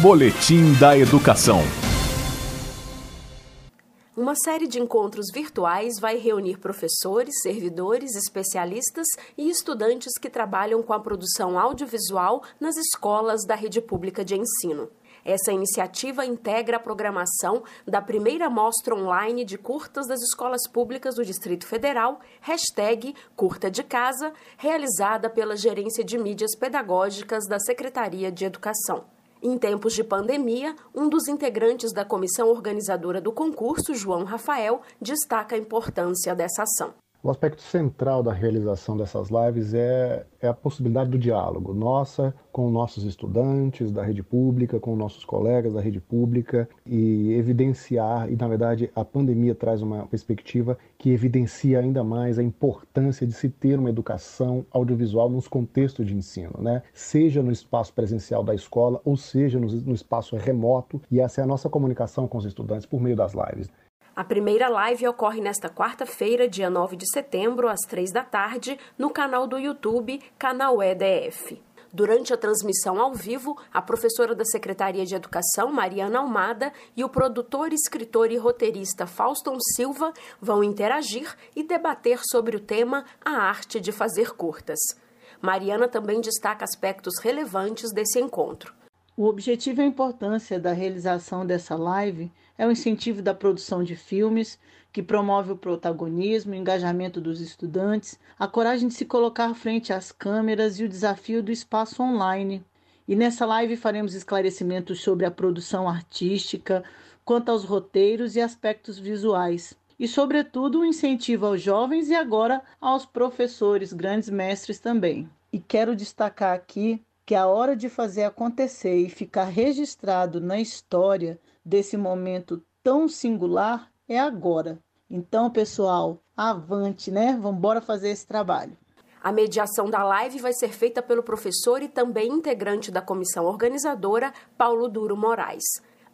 Boletim da Educação. Uma série de encontros virtuais vai reunir professores, servidores, especialistas e estudantes que trabalham com a produção audiovisual nas escolas da rede pública de ensino. Essa iniciativa integra a programação da primeira mostra online de curtas das escolas públicas do Distrito Federal, hashtag Curta de Casa, realizada pela Gerência de Mídias Pedagógicas da Secretaria de Educação. Em tempos de pandemia, um dos integrantes da comissão organizadora do concurso, João Rafael, destaca a importância dessa ação. O aspecto central da realização dessas lives é, é, a possibilidade do diálogo, nossa com nossos estudantes da rede pública, com nossos colegas da rede pública e evidenciar, e na verdade a pandemia traz uma perspectiva que evidencia ainda mais a importância de se ter uma educação audiovisual nos contextos de ensino, né? seja no espaço presencial da escola ou seja no, no espaço remoto, e essa é a nossa comunicação com os estudantes por meio das lives. A primeira live ocorre nesta quarta-feira, dia 9 de setembro, às três da tarde, no canal do YouTube, canal EDF. Durante a transmissão ao vivo, a professora da Secretaria de Educação, Mariana Almada, e o produtor, escritor e roteirista Fauston Silva vão interagir e debater sobre o tema A Arte de Fazer Curtas. Mariana também destaca aspectos relevantes desse encontro. O objetivo e a importância da realização dessa live é o incentivo da produção de filmes, que promove o protagonismo, o engajamento dos estudantes, a coragem de se colocar frente às câmeras e o desafio do espaço online. E nessa live faremos esclarecimentos sobre a produção artística, quanto aos roteiros e aspectos visuais. E, sobretudo, o um incentivo aos jovens e agora aos professores, grandes mestres também. E quero destacar aqui que a hora de fazer acontecer e ficar registrado na história desse momento tão singular é agora. Então, pessoal, avante, né? Vamos embora fazer esse trabalho. A mediação da live vai ser feita pelo professor e também integrante da comissão organizadora, Paulo Duro Moraes.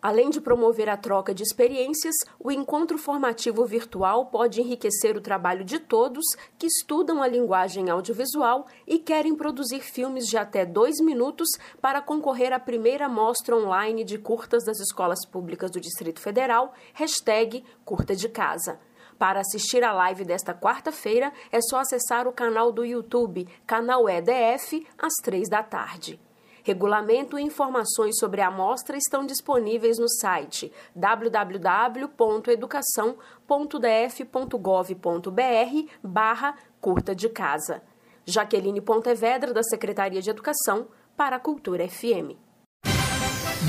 Além de promover a troca de experiências, o encontro formativo virtual pode enriquecer o trabalho de todos que estudam a linguagem audiovisual e querem produzir filmes de até dois minutos para concorrer à primeira mostra online de curtas das escolas públicas do Distrito Federal, hashtag Curta de Casa. Para assistir a live desta quarta-feira, é só acessar o canal do YouTube, canal EDF, às três da tarde. Regulamento e informações sobre a amostra estão disponíveis no site www.educação.df.gov.br barra curta de casa. Jaqueline Pontevedra, da Secretaria de Educação, para a Cultura FM.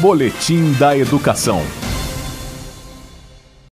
Boletim da Educação.